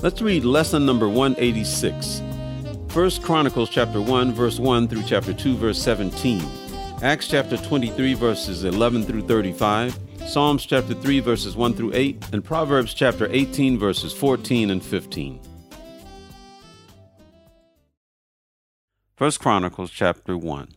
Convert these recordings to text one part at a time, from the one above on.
Let's read lesson number 186. 1 Chronicles chapter 1 verse 1 through chapter 2 verse 17. Acts chapter 23 verses 11 through 35. Psalms chapter 3 verses 1 through 8 and Proverbs chapter 18 verses 14 and 15. 1 Chronicles chapter 1.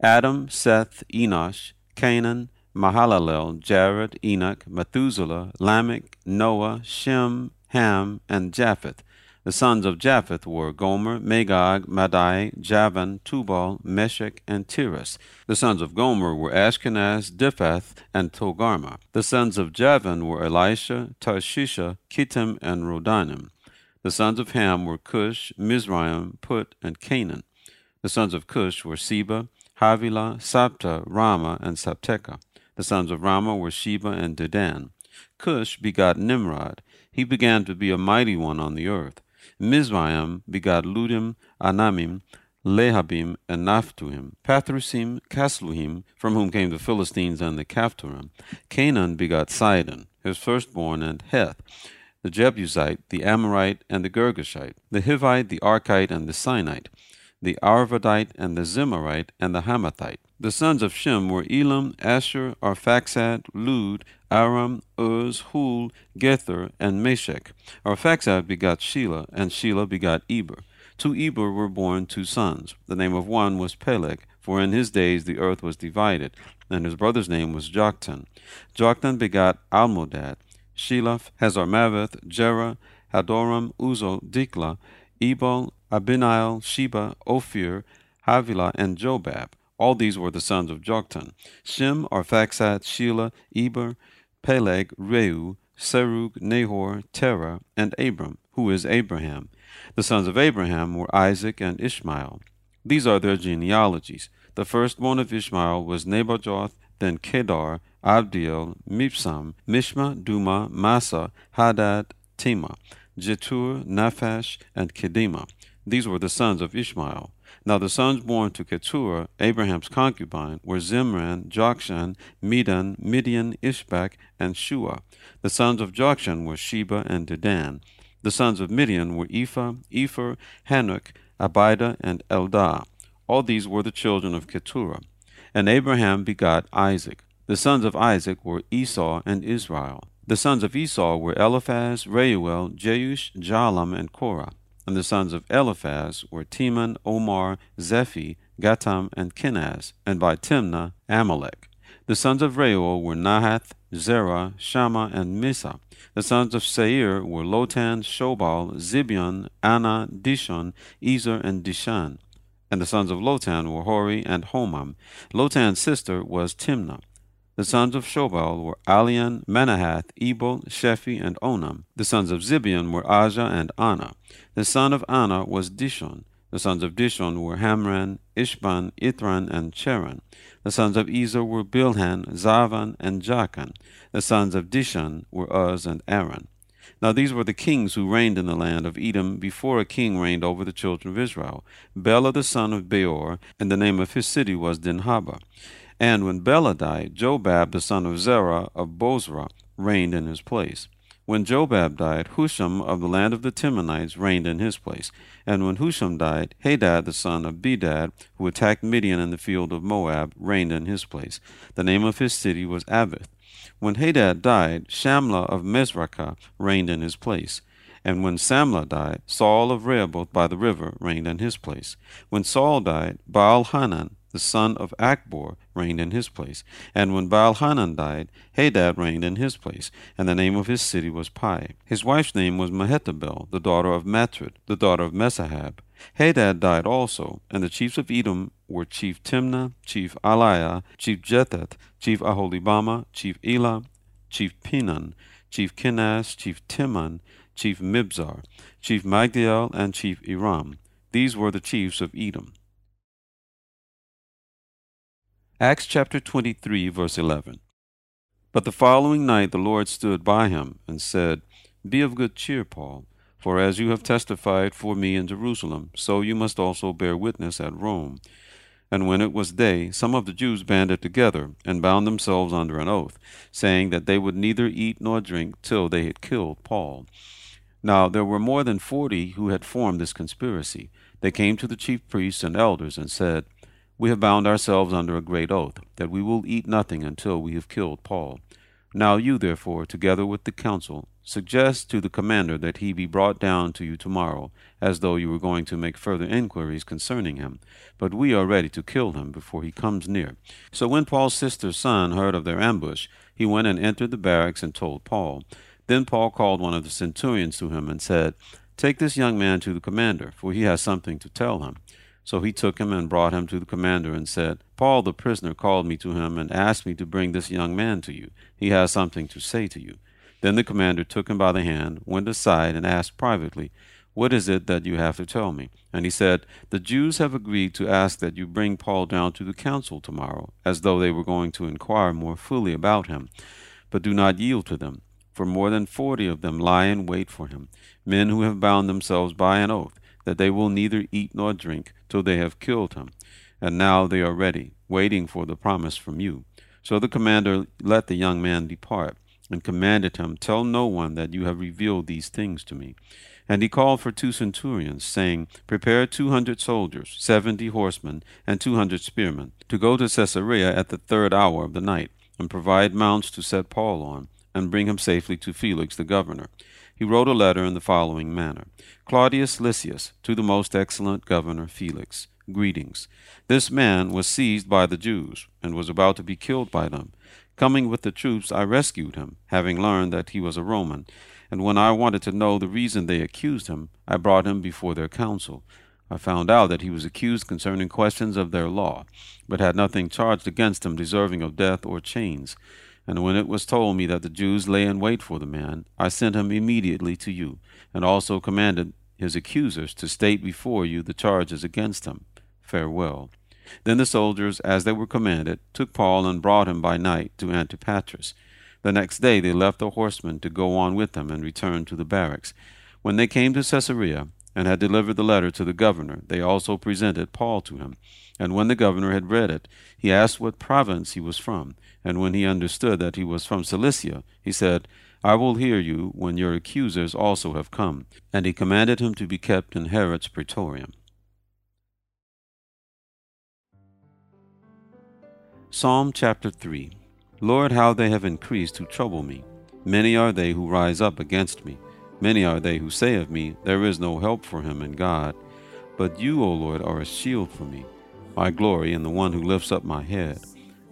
Adam, Seth, Enosh, Cainan, Mahalalel, Jared, Enoch, Methuselah, Lamech, Noah, Shem, Ham, and Japheth. The sons of Japheth were Gomer, Magog, Madai, Javan, Tubal, Meshech, and Tiras. The sons of Gomer were Ashkenaz, Diphath, and Togarmah. The sons of Javan were Elishah, Tarshishah, Kittim, and Rodanim. The sons of Ham were Cush, Mizraim, Put, and Canaan. The sons of Cush were Seba, Havilah, Sabta, Raama, and Sabtecha. The sons of Raama were Sheba and Dedan. Cush begot Nimrod. He began to be a mighty one on the earth. Mizraim begot Ludim, Anamim, Lehabim, and Naphtuhim, Pathrusim, Casluhim, from whom came the Philistines and the Caphtorim. Canaan begot Sidon, his firstborn, and Heth, the Jebusite, the Amorite, and the Girgashite, the Hivite, the Arkite, and the Sinite, the Arvadite, and the Zemarite, and the Hamathite. The sons of Shem were Elam, Asshur, Arphaxad, Lud, Aram, Uz, Hul, Gether, and Meshech. Arphaxad begot Shelah, and Shelah begot Eber. To Eber were born two sons. The name of one was Peleg, for in his days the earth was divided, and his brother's name was Joktan. Joktan begot Almodad, Shelah, Hazarmaveth, Jerah, Hadoram, Uzal, Diklah, Ebal, Abimael, Sheba, Ophir, Havilah, and Jobab. All these were the sons of Joktan Shem, Arphaxad, Shelah, Eber, Peleg, Reu, Serug, Nahor, Terah, and Abram, who is Abraham. The sons of Abraham were Isaac and Ishmael. These are their genealogies. The firstborn of Ishmael was Nebajoth, then Kedar, Adbeel, Mibsam, Mishma, Dumah, Massa, Hadad, Tema, Jetur, Naphish, and Kedemah. These were the sons of Ishmael. Now the sons born to Keturah, Abraham's concubine, were Zimran, Jokshan, Medan, Midian, Ishbak, and Shuah. The sons of Jokshan were Sheba and Dedan. The sons of Midian were Ephah, Epher, Hanoch, Abida, and Eldaah. All these were the children of Keturah. And Abraham begot Isaac. The sons of Isaac were Esau and Israel. The sons of Esau were Eliphaz, Reuel, Jeush, Jaalam, and Korah. And the sons of Eliphaz were Teman, Omar, Zephi, Gatam, and Kenaz, and by Timnah, Amalek. The sons of Reuel were Nahath, Zerah, Shammah, and Mizzah. The sons of Seir were Lotan, Shobal, Zibeon, Anah, Dishon, Ezer, and Dishan. And the sons of Lotan were Hori and Homam. Lotan's sister was Timnah. The sons of Shobal were Alian, Manahath, Ebal, Shephi, and Onam. The sons of Zibeon were Ajah and Anah. The son of Anah was Dishon. The sons of Dishon were Hamran, Eshban, Ithran, and Cheran. The sons of Ezer were Bilhan, Zaavan, and Jaakan. The sons of Dishan were Uz and Aran. Now these were the kings who reigned in the land of Edom before a king reigned over the children of Israel. Bela the son of Beor, and the name of his city was Dinhabah. And when Bela died, Jobab the son of Zerah of Bozrah reigned in his place. When Jobab died, Husham of the land of the Temanites reigned in his place. And when Husham died, Hadad the son of Bedad, who attacked Midian in the field of Moab, reigned in his place. The name of his city was Avith. When Hadad died, Shamla of Masrekah reigned in his place. And when Samlah died, Saul of Rehoboth by the river reigned in his place. When Saul died, Baal Hanan the son of Achbor, reigned in his place. And when Baal Hanan died, Hadad reigned in his place, and the name of his city was Pai. His wife's name was Mehetabel, the daughter of Matred, the daughter of Mezahab. Hadad died also, and the chiefs of Edom were Chief Timnah, Chief Aliah, Chief Jetheth, Chief Aholibamah, Chief Elah, Chief Pinon, Chief Kenaz, Chief Teman, chief Mibzar, chief Magdiel, and chief Iram. These were the chiefs of Edom. Acts chapter 23, verse 11. But the following night the Lord stood by him and said, Be of good cheer, Paul, for as you have testified for me in Jerusalem, so you must also bear witness at Rome. And when it was day, some of the Jews banded together, and bound themselves under an oath, saying that they would neither eat nor drink till they had killed Paul. Now there were more than forty who had formed this conspiracy. They came to the chief priests and elders, and said, We have bound ourselves under a great oath, that we will eat nothing until we have killed Paul. Now you, therefore, together with the council, suggest to the commander that he be brought down to you tomorrow, as though you were going to make further inquiries concerning him. But we are ready to kill him before he comes near. So when Paul's sister's son heard of their ambush, he went and entered the barracks and told Paul. Then Paul called one of the centurions to him and said, Take this young man to the commander, for he has something to tell him. So he took him and brought him to the commander and said, Paul the prisoner called me to him and asked me to bring this young man to you. He has something to say to you. Then the commander took him by the hand, went aside, and asked privately, What is it that you have to tell me? And he said, The Jews have agreed to ask that you bring Paul down to the council tomorrow, as though they were going to inquire more fully about him. But do not yield to them, for more than forty of them lie in wait for him, men who have bound themselves by an oath that they will neither eat nor drink till they have killed him. And now they are ready, waiting for the promise from you. So the commander let the young man depart, and commanded him, Tell no one that you have revealed these things to me. And he called for two centurions, saying, Prepare two hundred soldiers, seventy horsemen, and two hundred spearmen, to go to Caesarea at the third hour of the night, and provide mounts to set Paul on, and bring him safely to Felix the governor he wrote a letter in the following manner Claudius Lysias, to the most excellent governor Felix, greetings. This man was seized by the Jews, and was about to be killed by them. Coming with the troops, I rescued him, having learned that he was a Roman. And when I wanted to know the reason they accused him, I brought him before their council. I found out that he was accused concerning questions of their law, but had nothing charged against him deserving of death or chains. And when it was told me that the Jews lay in wait for the man, I sent him immediately to you, and also commanded his accusers to state before you the charges against him. Farewell. Then the soldiers, as they were commanded, took Paul and brought him by night to Antipatris. The next day they left the horsemen to go on with them and returned to the barracks. When they came to Caesarea, and had delivered the letter to the governor, they also presented Paul to him. And when the governor had read it, he asked what province he was from. And when he understood that he was from Cilicia, he said, I will hear you when your accusers also have come. And he commanded him to be kept in Herod's praetorium. Psalm chapter 3 Lord, how they have increased who trouble me. Many are they who rise up against me. Many are they who say of me, There is no help for him in God. But you, O Lord, are a shield for me. my glory and the one who lifts up my head.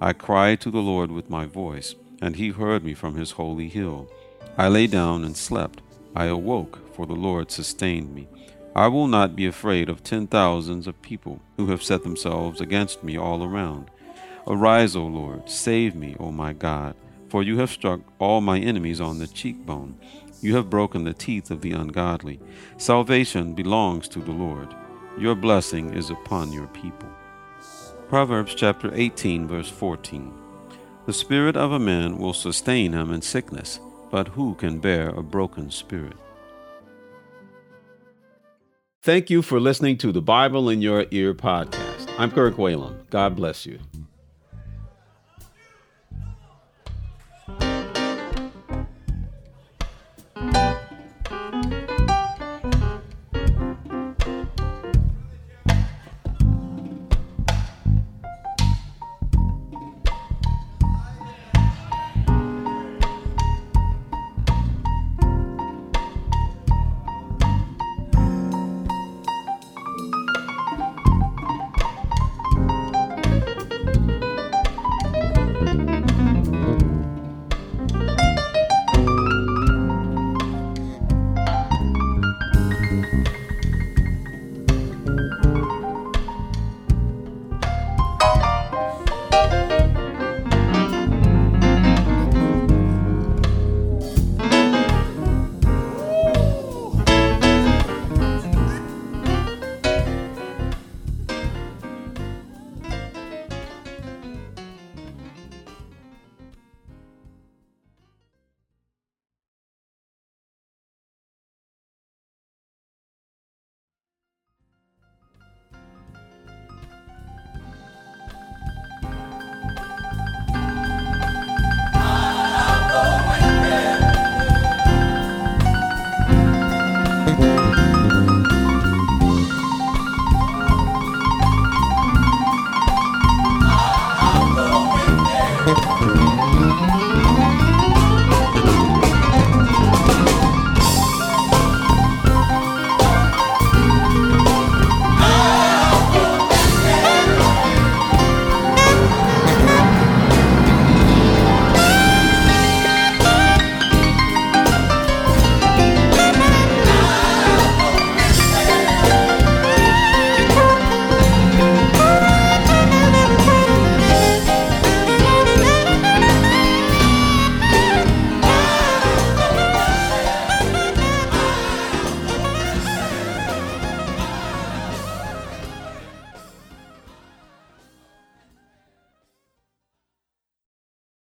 I cried to the Lord with my voice, and he heard me from his holy hill. I lay down and slept. I awoke, for the Lord sustained me. I will not be afraid of ten thousands of people who have set themselves against me all around. Arise, O Lord, save me, O my God, for you have struck all my enemies on the cheekbone. You have broken the teeth of the ungodly. Salvation belongs to the Lord. Your blessing is upon your people. Proverbs chapter 18, verse 14. The spirit of a man will sustain him in sickness, but who can bear a broken spirit? Thank you for listening to the Bible in Your Ear podcast. I'm Kirk Whalum. God bless you.